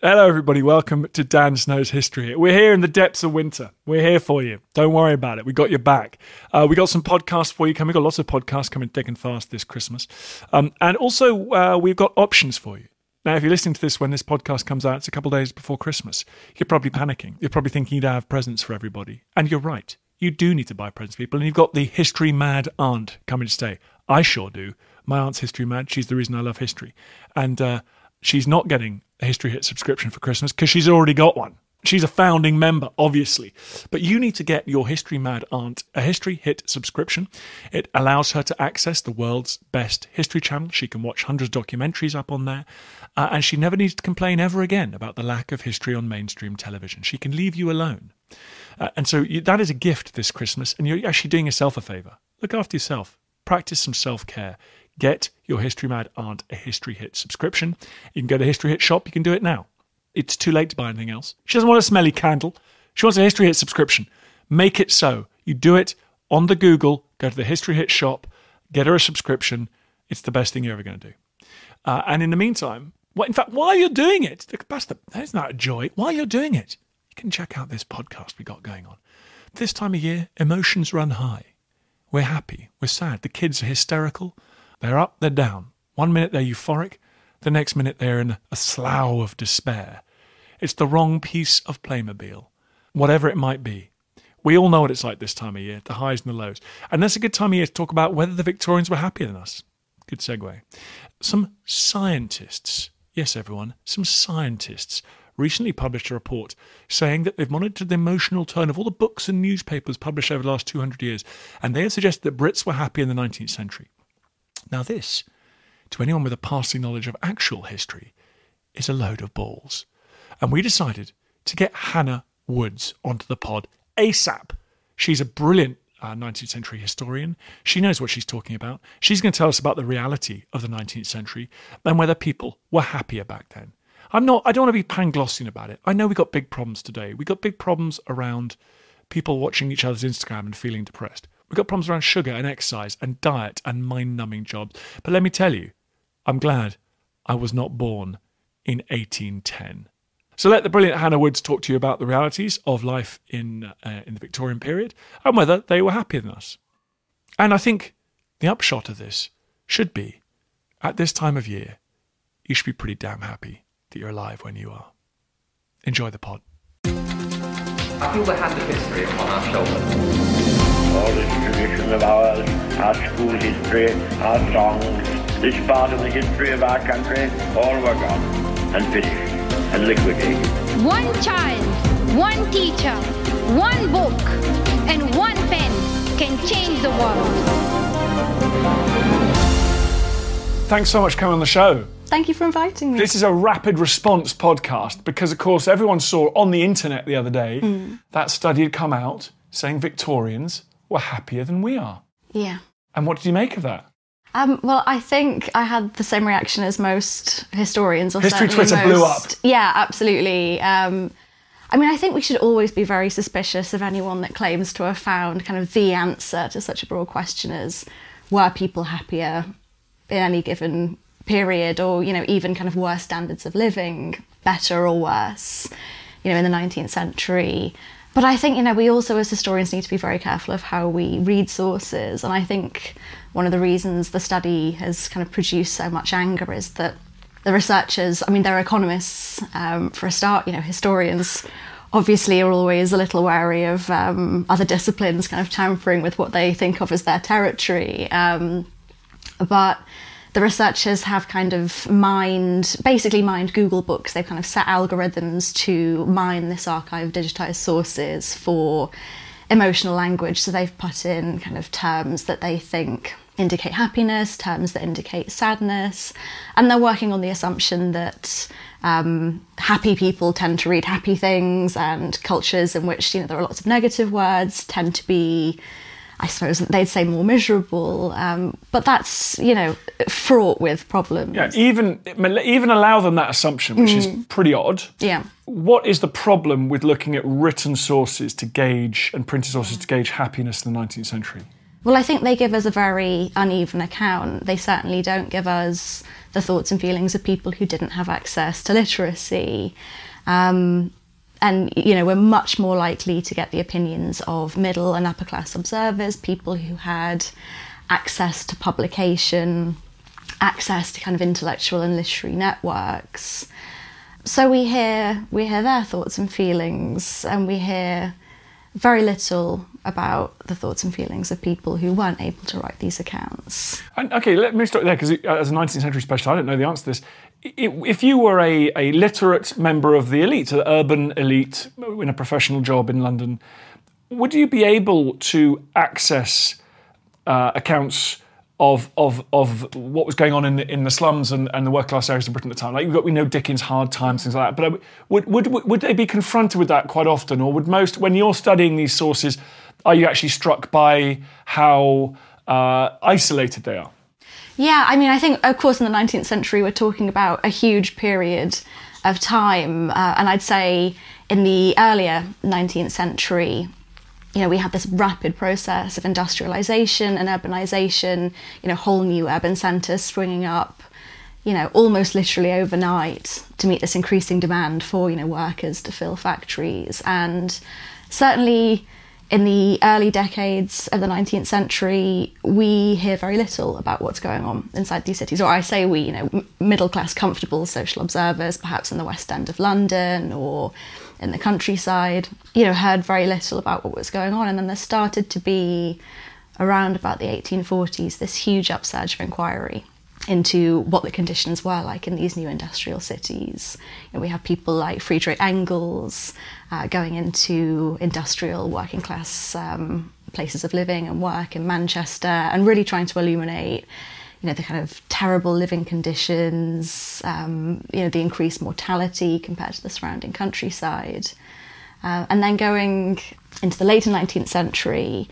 Hello, everybody. Welcome to Dan Snow's History. We're here in the depths of winter. We're here for you. Don't worry about it. We got your back. Uh, we got some podcasts for you coming. We got lots of podcasts coming thick and fast this Christmas. Um, and also, uh, we've got options for you. Now, if you're listening to this when this podcast comes out, it's a couple days before Christmas. You're probably panicking. You're probably thinking you'd have presents for everybody. And you're right. You do need to buy presents, people. And you've got the history mad aunt coming to stay. I sure do. My aunt's history mad. She's the reason I love history. And uh, she's not getting History Hit subscription for Christmas because she's already got one. She's a founding member, obviously. But you need to get your History Mad Aunt a History Hit subscription. It allows her to access the world's best history channel. She can watch hundreds of documentaries up on there. Uh, and she never needs to complain ever again about the lack of history on mainstream television. She can leave you alone. Uh, and so you, that is a gift this Christmas. And you're actually doing yourself a favor. Look after yourself, practice some self care. Get your History Mad Aunt a History Hit subscription. You can go to History Hit shop. You can do it now. It's too late to buy anything else. She doesn't want a smelly candle. She wants a History Hit subscription. Make it so. You do it on the Google. Go to the History Hit shop. Get her a subscription. It's the best thing you're ever going to do. Uh, and in the meantime, well, in fact, while you're doing it, that's, the, that's not a joy. While you're doing it, you can check out this podcast we got going on. This time of year, emotions run high. We're happy. We're sad. The kids are hysterical. They're up, they're down. One minute they're euphoric, the next minute they're in a slough of despair. It's the wrong piece of Playmobil, whatever it might be. We all know what it's like this time of year, the highs and the lows. And that's a good time of year to talk about whether the Victorians were happier than us. Good segue. Some scientists, yes, everyone, some scientists recently published a report saying that they've monitored the emotional tone of all the books and newspapers published over the last 200 years, and they have suggested that Brits were happy in the 19th century. Now, this, to anyone with a passing knowledge of actual history, is a load of balls. And we decided to get Hannah Woods onto the pod ASAP. She's a brilliant uh, 19th century historian. She knows what she's talking about. She's going to tell us about the reality of the 19th century and whether people were happier back then. I'm not, I don't want to be panglossing about it. I know we got big problems today. We got big problems around people watching each other's Instagram and feeling depressed. We've got problems around sugar and exercise and diet and mind numbing jobs. But let me tell you, I'm glad I was not born in 1810. So let the brilliant Hannah Woods talk to you about the realities of life in, uh, in the Victorian period and whether they were happier than us. And I think the upshot of this should be at this time of year, you should be pretty damn happy that you're alive when you are. Enjoy the pod. I feel the hand of history upon our shoulders. All this tradition of ours, our school history, our songs, this part of the history of our country, all were gone and finished and liquidated. One child, one teacher, one book, and one pen can change the world. Thanks so much for coming on the show. Thank you for inviting me. This is a rapid response podcast because, of course, everyone saw on the internet the other day hmm. that study had come out saying Victorians were happier than we are. yeah. And what did you make of that? Um, well, I think I had the same reaction as most historians. Or History Twitter blew most- up. Yeah, absolutely. Um, I mean, I think we should always be very suspicious of anyone that claims to have found kind of the answer to such a broad question as were people happier in any given period, or you know, even kind of worse standards of living, better or worse, you know, in the 19th century. But I think, you know, we also as historians need to be very careful of how we read sources. And I think one of the reasons the study has kind of produced so much anger is that the researchers, I mean, they're economists um, for a start, you know, historians obviously are always a little wary of um, other disciplines kind of tampering with what they think of as their territory. Um, but the researchers have kind of mined, basically mined Google Books. They've kind of set algorithms to mine this archive of digitized sources for emotional language. So they've put in kind of terms that they think indicate happiness, terms that indicate sadness, and they're working on the assumption that um, happy people tend to read happy things, and cultures in which you know there are lots of negative words tend to be I suppose they'd say more miserable, um, but that's you know fraught with problems. Yeah, even even allow them that assumption, which is pretty odd. Yeah. What is the problem with looking at written sources to gauge and printed sources to gauge happiness in the 19th century? Well, I think they give us a very uneven account. They certainly don't give us the thoughts and feelings of people who didn't have access to literacy. Um, and you know we're much more likely to get the opinions of middle and upper class observers people who had access to publication access to kind of intellectual and literary networks so we hear we hear their thoughts and feelings and we hear very little about the thoughts and feelings of people who weren't able to write these accounts. And, okay, let me start there because as a 19th century specialist, I don't know the answer to this. If you were a, a literate member of the elite, an urban elite in a professional job in London, would you be able to access uh, accounts of, of, of what was going on in the, in the slums and, and the working class areas of Britain at the time. Like got, we know Dickens' hard times, things like that. But uh, would, would, would they be confronted with that quite often? Or would most, when you're studying these sources, are you actually struck by how uh, isolated they are? Yeah, I mean, I think, of course, in the 19th century, we're talking about a huge period of time. Uh, and I'd say in the earlier 19th century, you know, we had this rapid process of industrialization and urbanization, you know, whole new urban centers springing up, you know, almost literally overnight to meet this increasing demand for, you know, workers to fill factories. And certainly in the early decades of the 19th century, we hear very little about what's going on inside these cities. Or I say we, you know, middle class, comfortable social observers, perhaps in the West End of London or in the countryside, you know, heard very little about what was going on. And then there started to be, around about the 1840s, this huge upsurge of inquiry into what the conditions were like in these new industrial cities. You know, we have people like Friedrich Engels uh, going into industrial working class um, places of living and work in Manchester and really trying to illuminate you know the kind of terrible living conditions, um, you know the increased mortality compared to the surrounding countryside, uh, and then going into the later 19th century,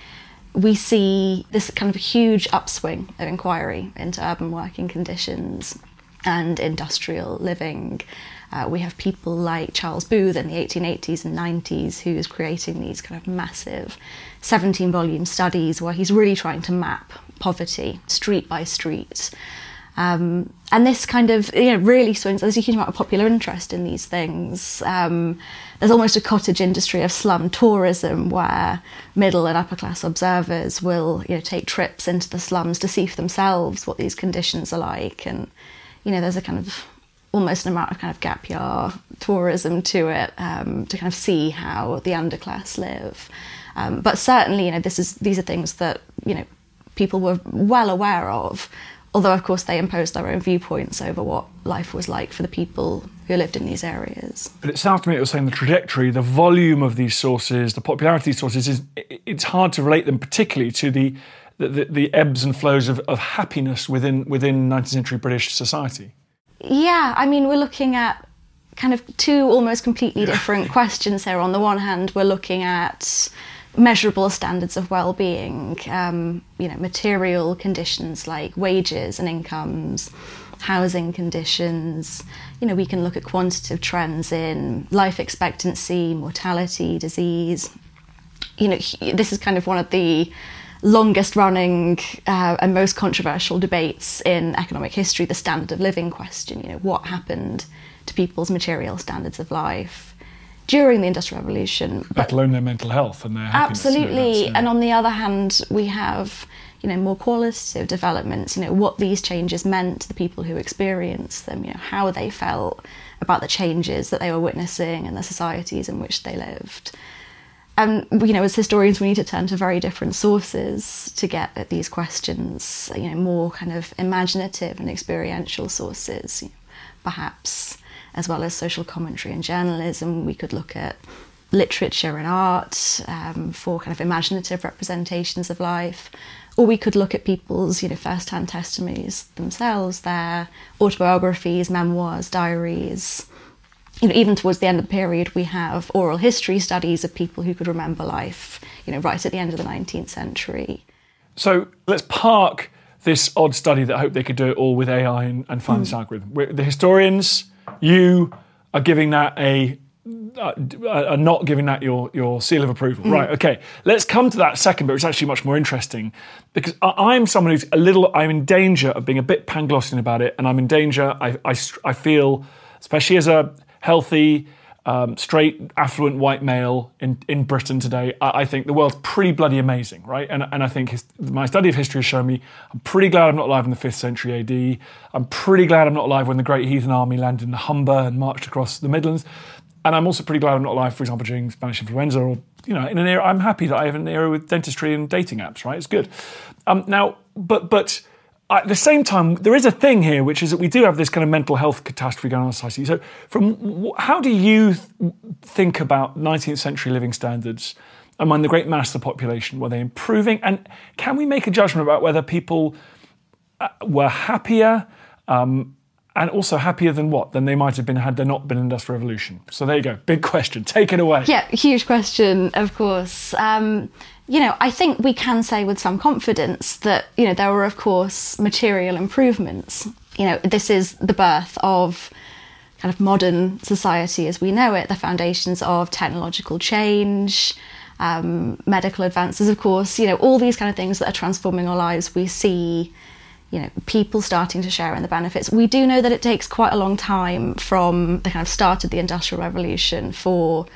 we see this kind of huge upswing of inquiry into urban working conditions and industrial living. Uh, we have people like Charles Booth in the 1880s and 90s who is creating these kind of massive 17 volume studies where he's really trying to map poverty street by street. Um, and this kind of you know really swings. There's a huge amount of popular interest in these things. Um, there's almost a cottage industry of slum tourism where middle and upper class observers will you know take trips into the slums to see for themselves what these conditions are like, and you know there's a kind of almost an amount of kind of gap year tourism to it um, to kind of see how the underclass live. Um, but certainly, you know, this is these are things that you know people were well aware of although of course they imposed their own viewpoints over what life was like for the people who lived in these areas. But it sounds to me it was saying the trajectory, the volume of these sources, the popularity of these sources is it's hard to relate them particularly to the the, the ebbs and flows of, of happiness within within 19th century British society. Yeah, I mean we're looking at kind of two almost completely different questions here. On the one hand, we're looking at measurable standards of well-being, um, you know, material conditions like wages and incomes, housing conditions. You know, we can look at quantitative trends in life expectancy, mortality, disease. You know, this is kind of one of the longest running uh, and most controversial debates in economic history the standard of living question you know what happened to people's material standards of life during the Industrial Revolution. Let alone their mental health and their Absolutely. And on the other hand, we have you know more qualitative developments. You know what these changes meant to the people who experienced them. You know how they felt about the changes that they were witnessing and the societies in which they lived. And you know, as historians, we need to turn to very different sources to get at these questions. You know, more kind of imaginative and experiential sources, you know, perhaps as well as social commentary and journalism. We could look at literature and art um, for kind of imaginative representations of life. Or we could look at people's, you know, first-hand testimonies themselves, their autobiographies, memoirs, diaries. You know, even towards the end of the period, we have oral history studies of people who could remember life, you know, right at the end of the 19th century. So let's park this odd study that I hope they could do it all with AI and, and find mm. this algorithm. We're, the historians, you are giving that a uh, are not giving that your, your seal of approval. Right, okay. Let's come to that second bit, which is actually much more interesting because I, I'm someone who's a little, I'm in danger of being a bit Panglossian about it, and I'm in danger, I, I, I feel, especially as a healthy, um, straight, affluent white male in, in Britain today, I, I think the world's pretty bloody amazing, right? And, and I think his, my study of history has shown me I'm pretty glad I'm not alive in the 5th century AD. I'm pretty glad I'm not alive when the Great Heathen Army landed in the Humber and marched across the Midlands. And I'm also pretty glad I'm not alive, for example, during Spanish influenza or, you know, in an era, I'm happy that I have an era with dentistry and dating apps, right? It's good. Um, now, but, but, at the same time, there is a thing here, which is that we do have this kind of mental health catastrophe going on in society. So, from how do you th- think about 19th century living standards among the great mass of the population? Were they improving? And can we make a judgment about whether people uh, were happier? Um, and also happier than what? Than they might have been had there not been an industrial revolution. So there you go. Big question. Take it away. Yeah, huge question, of course. Um, you know, I think we can say with some confidence that, you know, there were, of course, material improvements. You know, this is the birth of kind of modern society as we know it, the foundations of technological change, um, medical advances, of course, you know, all these kind of things that are transforming our lives. We see, you know, people starting to share in the benefits. We do know that it takes quite a long time from the kind of start of the Industrial Revolution for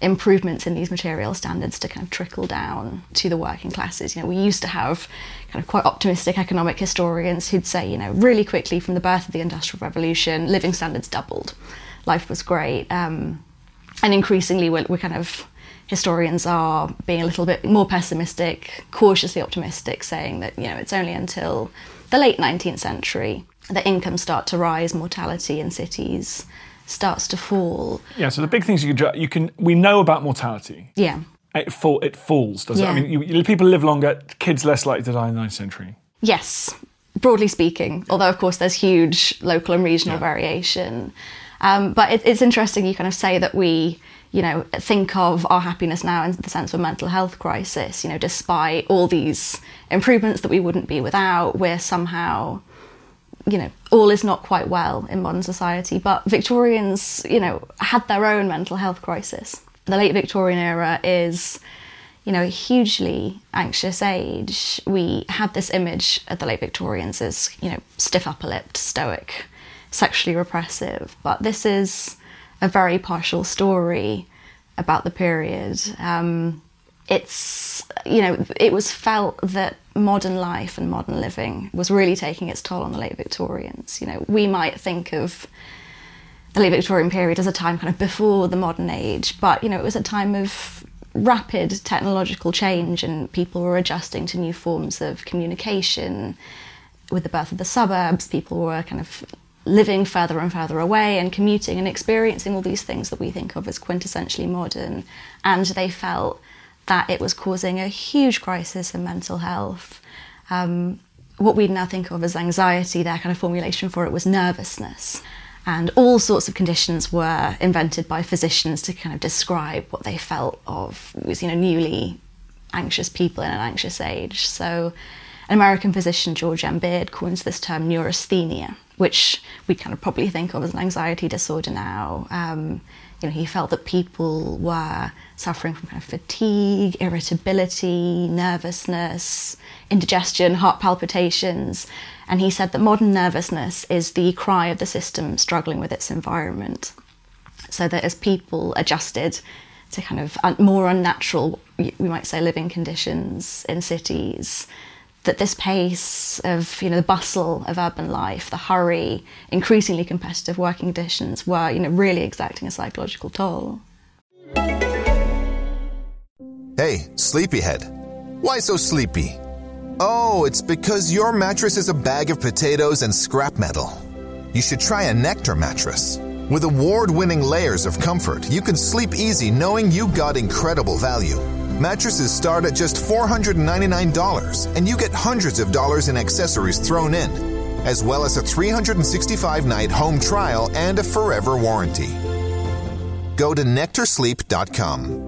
improvements in these material standards to kind of trickle down to the working classes. You know, we used to have kind of quite optimistic economic historians who'd say, you know, really quickly from the birth of the Industrial Revolution, living standards doubled. Life was great. Um, and increasingly, we're, we're kind of historians are being a little bit more pessimistic, cautiously optimistic, saying that, you know, it's only until the late 19th century The incomes start to rise, mortality in cities starts to fall. Yeah. So the big things you can you can we know about mortality. Yeah. It fall it falls, does it? I mean, you, people live longer. Kids less likely to die in the 19th century. Yes, broadly speaking, although of course there's huge local and regional Yeah. variation. Um, but it, it's interesting you kind of say that we, you know, think of our happiness now in the sense of a mental health crisis. You know, despite all these improvements that we wouldn't be without, we're somehow, you know, all is not quite well in modern society. But Victorians, you know, had their own mental health crisis. The late Victorian era is you know, a hugely anxious age, we had this image of the late Victorians as, you know, stiff upper lipped, stoic, sexually repressive. But this is a very partial story about the period. Um, it's, you know, it was felt that modern life and modern living was really taking its toll on the late Victorians. You know, we might think of the late Victorian period as a time kind of before the modern age, but you know, it was a time of rapid technological change and people were adjusting to new forms of communication. With the birth of the suburbs, people were kind of living further and further away and commuting and experiencing all these things that we think of as quintessentially modern. And they felt that it was causing a huge crisis in mental health. Um, what we'd now think of as anxiety, their kind of formulation for it was nervousness. And all sorts of conditions were invented by physicians to kind of describe what they felt of was, you know, newly anxious people in an anxious age. So, an American physician, George M. Beard, coins this term neurasthenia, which we kind of probably think of as an anxiety disorder now. Um, you know, he felt that people were suffering from kind of fatigue, irritability, nervousness, indigestion, heart palpitations. And he said that modern nervousness is the cry of the system struggling with its environment. So that as people adjusted to kind of more unnatural, we might say, living conditions in cities, that this pace of you know the bustle of urban life, the hurry, increasingly competitive working conditions were you know really exacting a psychological toll. Hey, sleepyhead. Why so sleepy? Oh, it's because your mattress is a bag of potatoes and scrap metal. You should try a Nectar mattress. With award winning layers of comfort, you can sleep easy knowing you got incredible value. Mattresses start at just $499, and you get hundreds of dollars in accessories thrown in, as well as a 365 night home trial and a forever warranty. Go to nectarsleep.com.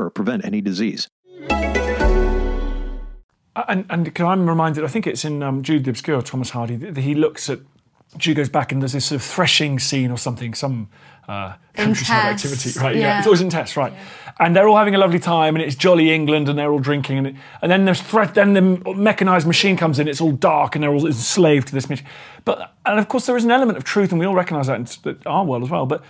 or prevent any disease. And, and can I'm reminded, I think it's in um, Jude the Obscure, Thomas Hardy, that he looks at, Jude goes back and there's this sort of threshing scene or something, some uh, countryside test, activity, right? Yeah. yeah. it's always in test, right? And they're all having a lovely time, and it's jolly England, and they're all drinking, and, it, and then there's threat, then the mechanized machine comes in, it's all dark, and they're all enslaved to this machine. But and of course there is an element of truth, and we all recognise that in our world as well. But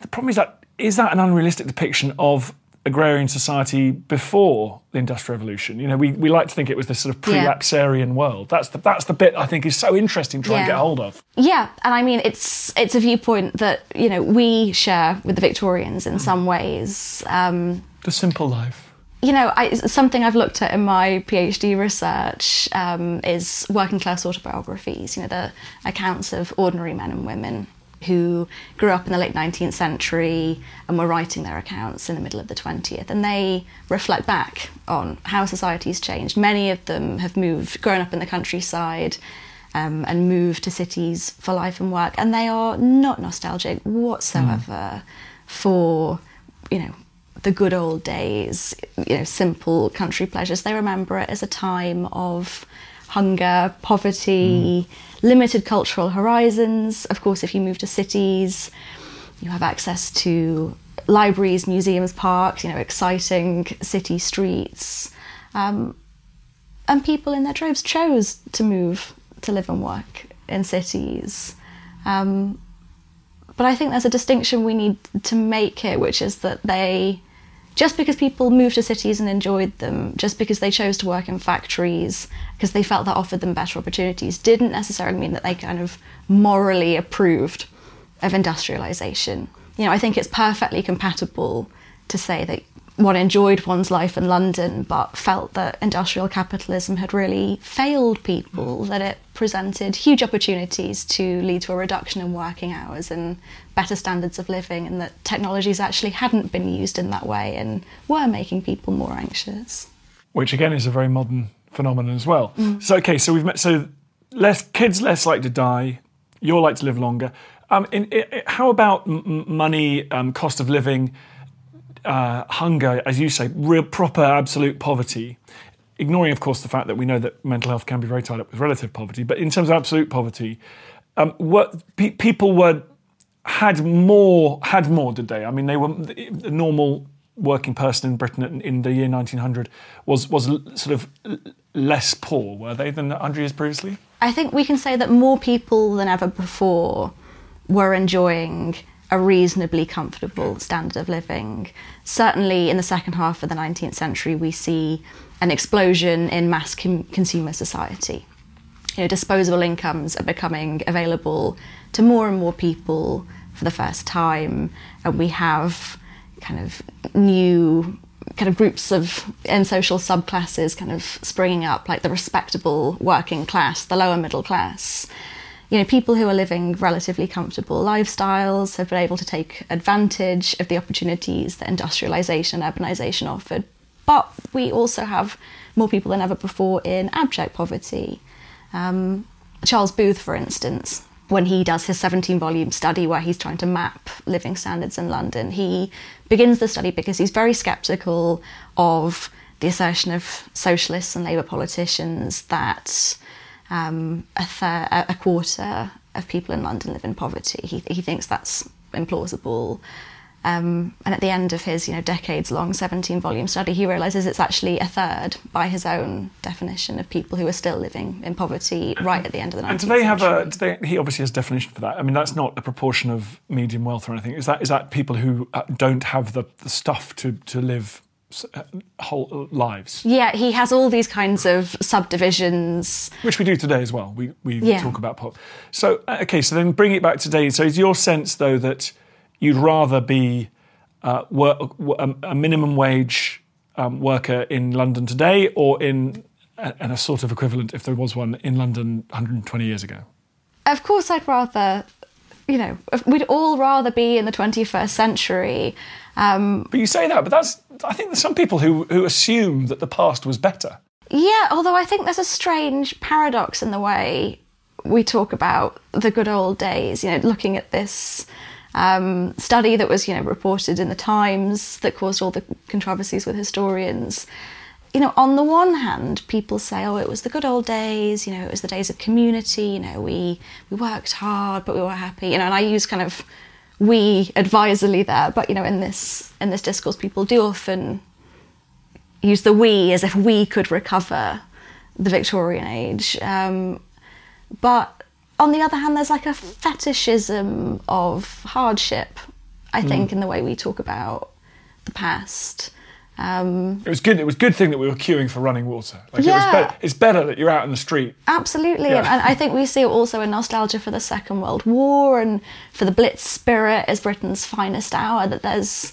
the problem is that is that an unrealistic depiction of agrarian society before the Industrial Revolution? You know, we, we like to think it was this sort of Yeah. pre-lapsarian world. That's the that's the bit I think is so interesting to try and get hold of. Yeah, and I mean it's it's a viewpoint that you know we share with the Victorians in some ways. Um, The simple life. you know, I, something I've looked at in my PhD research um, is working class autobiographies. You know, the accounts of ordinary men and women who grew up in the late 19th century and were writing their accounts in the middle of the 20th, and they reflect back on how society's changed. Many of them have moved, grown up in the countryside. Um, and moved to cities for life and work, and they are not nostalgic whatsoever for, you know, the good old days, you know, simple country pleasures. They remember it as a time of hunger, poverty, limited cultural horizons. Of course, if you move to cities, you have access to libraries, museums, parks, you know, exciting city streets. Um, and people in their droves chose to move to live and work in cities. Um, but I think there's a distinction we need to make here, which is that they, just because people moved to cities and enjoyed them, just because they chose to work in factories, because they felt that offered them better opportunities, didn't necessarily mean that they kind of morally approved of industrialization. You know, I think it's perfectly compatible to say that one enjoyed one's life in London but felt that industrial capitalism had really failed people, that it presented huge opportunities to lead to a reduction in working hours and better standards of living, and that technologies actually hadn't been used in that way and were making people more anxious. which again is a very modern phenomenon as well. So okay, so we've met. So less kids less likely to die. You're like to live longer. Um, in, i how about m- money, um, cost of living, uh, hunger, as you say, real proper absolute poverty? Ignoring, of course, the fact that we know that mental health can be very tied up with relative poverty, but in terms of absolute poverty, um, what pe- people were had more had more, did they? I mean, they were the normal working person in Britain in, in the year 1900 was was sort of less poor, were they, than 100 years previously? I think we can say that more people than ever before were enjoying a reasonably comfortable standard of living. Certainly, in the second half of the 19th century, we see an explosion in mass com- consumer society. You know, disposable incomes are becoming available to more and more people for the first time, and we have kind of new kind of groups of and social subclasses kind of springing up, like the respectable working class, the lower middle class. You know, people who are living relatively comfortable lifestyles have been able to take advantage of the opportunities that industrialization and urbanization offered. But we also have more people than ever before in abject poverty. Um, Charles Booth, for instance, when he does his 17 volume study where he's trying to map living standards in London, he begins the study because he's very skeptical of the assertion of socialists and Labour politicians that um, a, thir- a quarter of people in London live in poverty. He, he thinks that's implausible. Um, and at the end of his, you know, decades-long 17-volume study, he realizes it's actually a third, by his own definition, of people who are still living in poverty right at the end of the 19th And do they have century. a? Do they, he obviously has a definition for that. I mean, that's not a proportion of medium wealth or anything. Is that is that people who uh, don't have the, the stuff to to live whole lives, Yeah, he has all these kinds of subdivisions. which we do today as well. We we Yeah. talk about pop. So uh, okay, so then bring it back today. So is your sense though that you'd rather be uh, work, a, a minimum wage um, worker in London today or in a, and a sort of equivalent, if there was one, in London 120 years ago? Of course, I'd rather, you know, we'd all rather be in the 21st century. Um, But you say that, but that's, I think there's some people who, who assume that the past was better. yeah, although I think there's a strange paradox in the way we talk about the good old days. You know, looking at this um, study that was, you know, reported in the Times that caused all the controversies with historians. You know, on the one hand, people say, "Oh, it was the good old days." You know, it was the days of community. You know, we we worked hard, but we were happy. You know, and I use kind of we advisedly there, but you know, in this in this discourse, people do often use the we as if we could recover the Victorian age. Um, but on the other hand, there's like a fetishism of hardship, I think, in the way we talk about the past. Um, It was good. It was good thing that we were queuing for running water. Like it was Yeah. It's better that you're out in the street. absolutely. Yeah. And, and I think we see also a nostalgia for the Second World War and for the Blitz spirit as Britain's finest hour, that there's.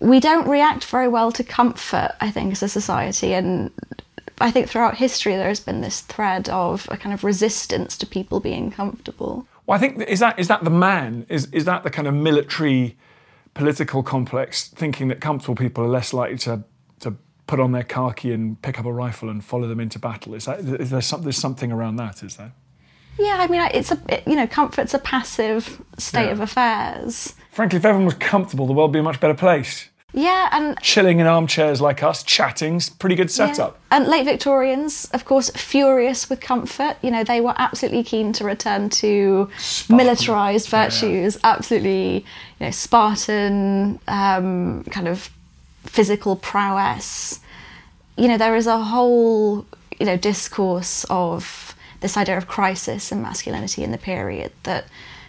We don't react very well to comfort, I think, as a society. And I think throughout history there has been this thread of a kind of resistance to people being comfortable. Well, I think is that is that the man is is that the kind of military political complex thinking that comfortable people are less likely to to put on their khaki and pick up a rifle and follow them into battle. Is that is there some, there's something around that? Is there? Yeah, I mean, it's a you know, comfort's a passive state Yeah. of affairs. Frankly, if everyone was comfortable, the world would be a much better place. Yeah, and Chilling in armchairs like us, chatting's pretty good yeah. setup. And late Victorians, of course, furious with comfort. You know, they were absolutely keen to return to militarized virtues. Absolutely, you know, Spartan um, kind of physical prowess. You know, there is a whole you know discourse of this idea of crisis and masculinity in the period that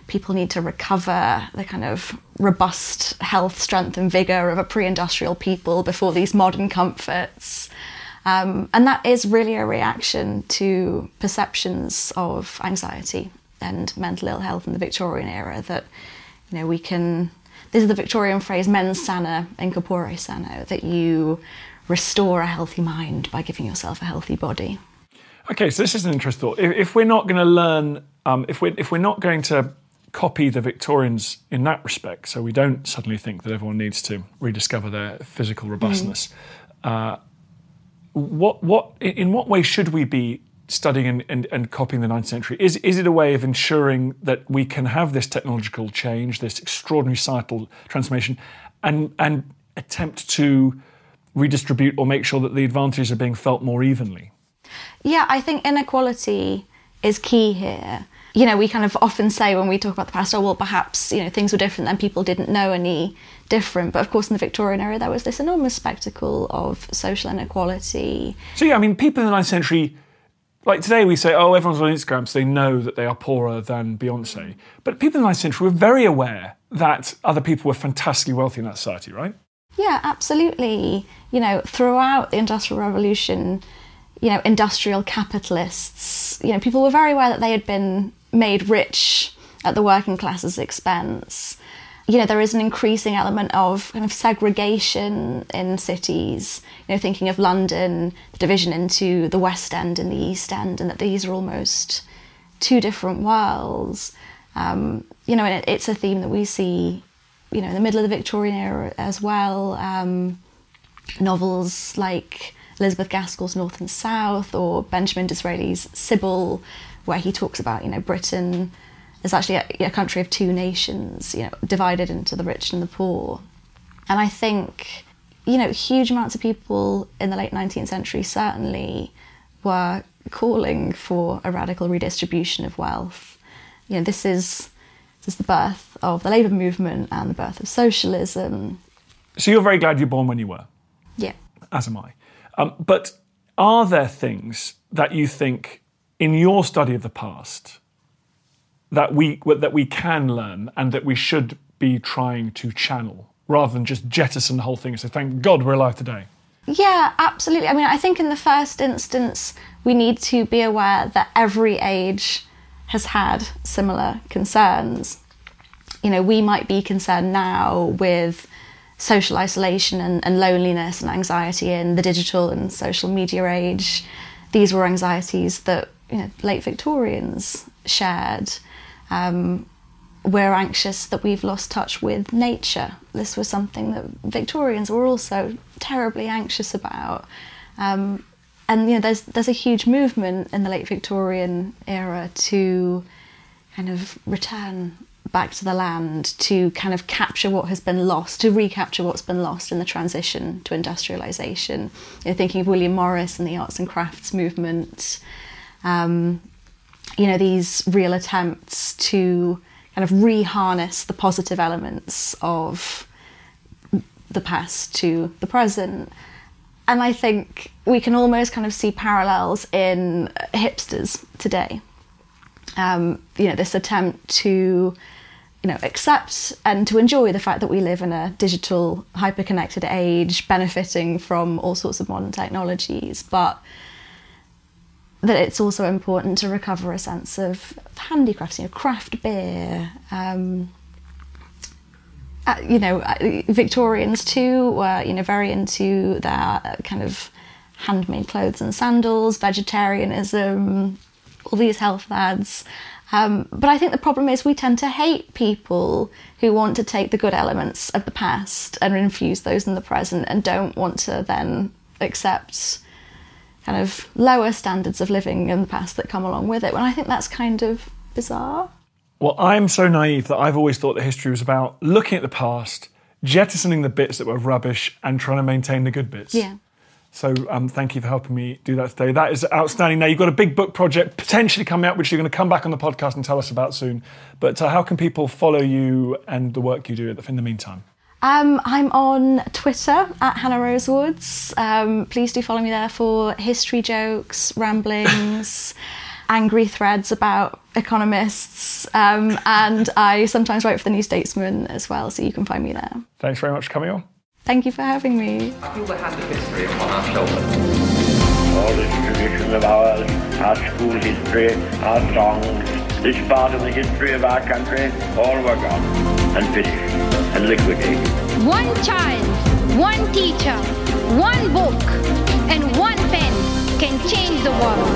people need to recover the kind of robust health, strength, and vigor of a pre-industrial people before these modern comforts. Um, and that is really a reaction to perceptions of anxiety and mental ill health in the Victorian era that, you know, we can, this is the Victorian phrase, mens sana in corpore sano, that you restore a healthy mind by giving yourself a healthy body. Okay, so this is an interesting thought. If, if we're not going to learn, um, if we're if we're not going to copy the Victorians in that respect, so we don't suddenly think that everyone needs to rediscover their physical robustness. Uh, what what in in what way should we be studying and, and, and copying the 19th century? Is is it a way of ensuring that we can have this technological change, this extraordinary societal transformation, and and attempt to redistribute or make sure that the advantages are being felt more evenly? Yeah, I think inequality is key here. You know, we kind of often say when we talk about the past, oh, well, perhaps, you know, things were different and people didn't know any different. But of course, in the Victorian era, there was this enormous spectacle of social inequality. So yeah, I mean, people in the 19th century, like today we say, oh, everyone's on Instagram, so they know that they are poorer than Beyonce. But people in the 19th century were very aware that other people were fantastically wealthy in that society, right? Yeah, absolutely. You know, throughout the Industrial Revolution, you know, industrial capitalists, you know, people were very aware that they had been made rich at the working class's expense. You know, there is an increasing element of kind of segregation in cities. You know, thinking of London, the division into the West End and the East End, and that these are almost two different worlds. Um, you know, it, it's a theme that we see, you know, in the middle of the Victorian era as well. Um, novels like Elizabeth Gaskell's North and South or Benjamin Disraeli's Sybil, where he talks about, you know, Britain is actually a, a country of two nations, you know, divided into the rich and the poor. And I think, you know, huge amounts of people in the late 19th century certainly were calling for a radical redistribution of wealth. You know, this is this is the birth of the labour movement and the birth of socialism. So you're very glad you're born when you were, Yeah. as am I. Um, but are there things that you think in your study of the past that we that we can learn and that we should be trying to channel rather than just jettison the whole thing and say, thank God we're alive today? Yeah, absolutely. I mean, I think in the first instance, we need to be aware that every age has had similar concerns. You know, we might be concerned now with social isolation and, and loneliness and anxiety in the digital and social media age. These were anxieties that you know, late Victorians shared. Um, we're anxious that we've lost touch with nature. This was something that Victorians were also terribly anxious about. Um, and you know, there's there's a huge movement in the late Victorian era to kind of return back to the land to kind of capture what has been lost, to recapture what's been lost in the transition to industrialization. You know, thinking of William Morris and the arts and crafts movement, um, you know, these real attempts to kind of reharness the positive elements of the past to the present. And I think we can almost kind of see parallels in hipsters today. Um, you know, this attempt to you know, accept and to enjoy the fact that we live in a digital, hyper-connected age, benefiting from all sorts of modern technologies, but that it's also important to recover a sense of handicrafts, you know, craft beer. Um, uh, you know, uh, Victorians too were, you know, very into their kind of handmade clothes and sandals, vegetarianism, all these health fads. Um, but I think the problem is we tend to hate people who want to take the good elements of the past and infuse those in the present and don't want to then accept kind of lower standards of living in the past that come along with it. And I think that's kind of bizarre. Well, I'm so naive that I've always thought that history was about looking at the past, jettisoning the bits that were rubbish, and trying to maintain the good bits. Yeah. So um, thank you for helping me do that today. That is outstanding. Now you've got a big book project potentially coming out, which you're going to come back on the podcast and tell us about soon. But uh, how can people follow you and the work you do in the meantime? Um, I'm on Twitter at Hannah Rosewoods. Um, please do follow me there for history jokes, ramblings, angry threads about economists, um, and I sometimes write for the New Statesman as well, so you can find me there. Thanks very much for coming on. Thank you for having me. I feel the hand of history upon our shoulders. All this tradition of ours, our school history, our songs, this part of the history of our country, all were gone and finished and liquidated. One child, one teacher, one book, and one pen can change the world.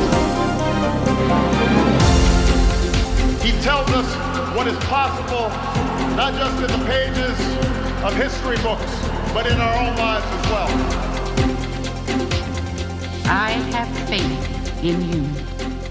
He tells us what is possible, not just in the pages of history books, but in our own lives as well. I have faith in you.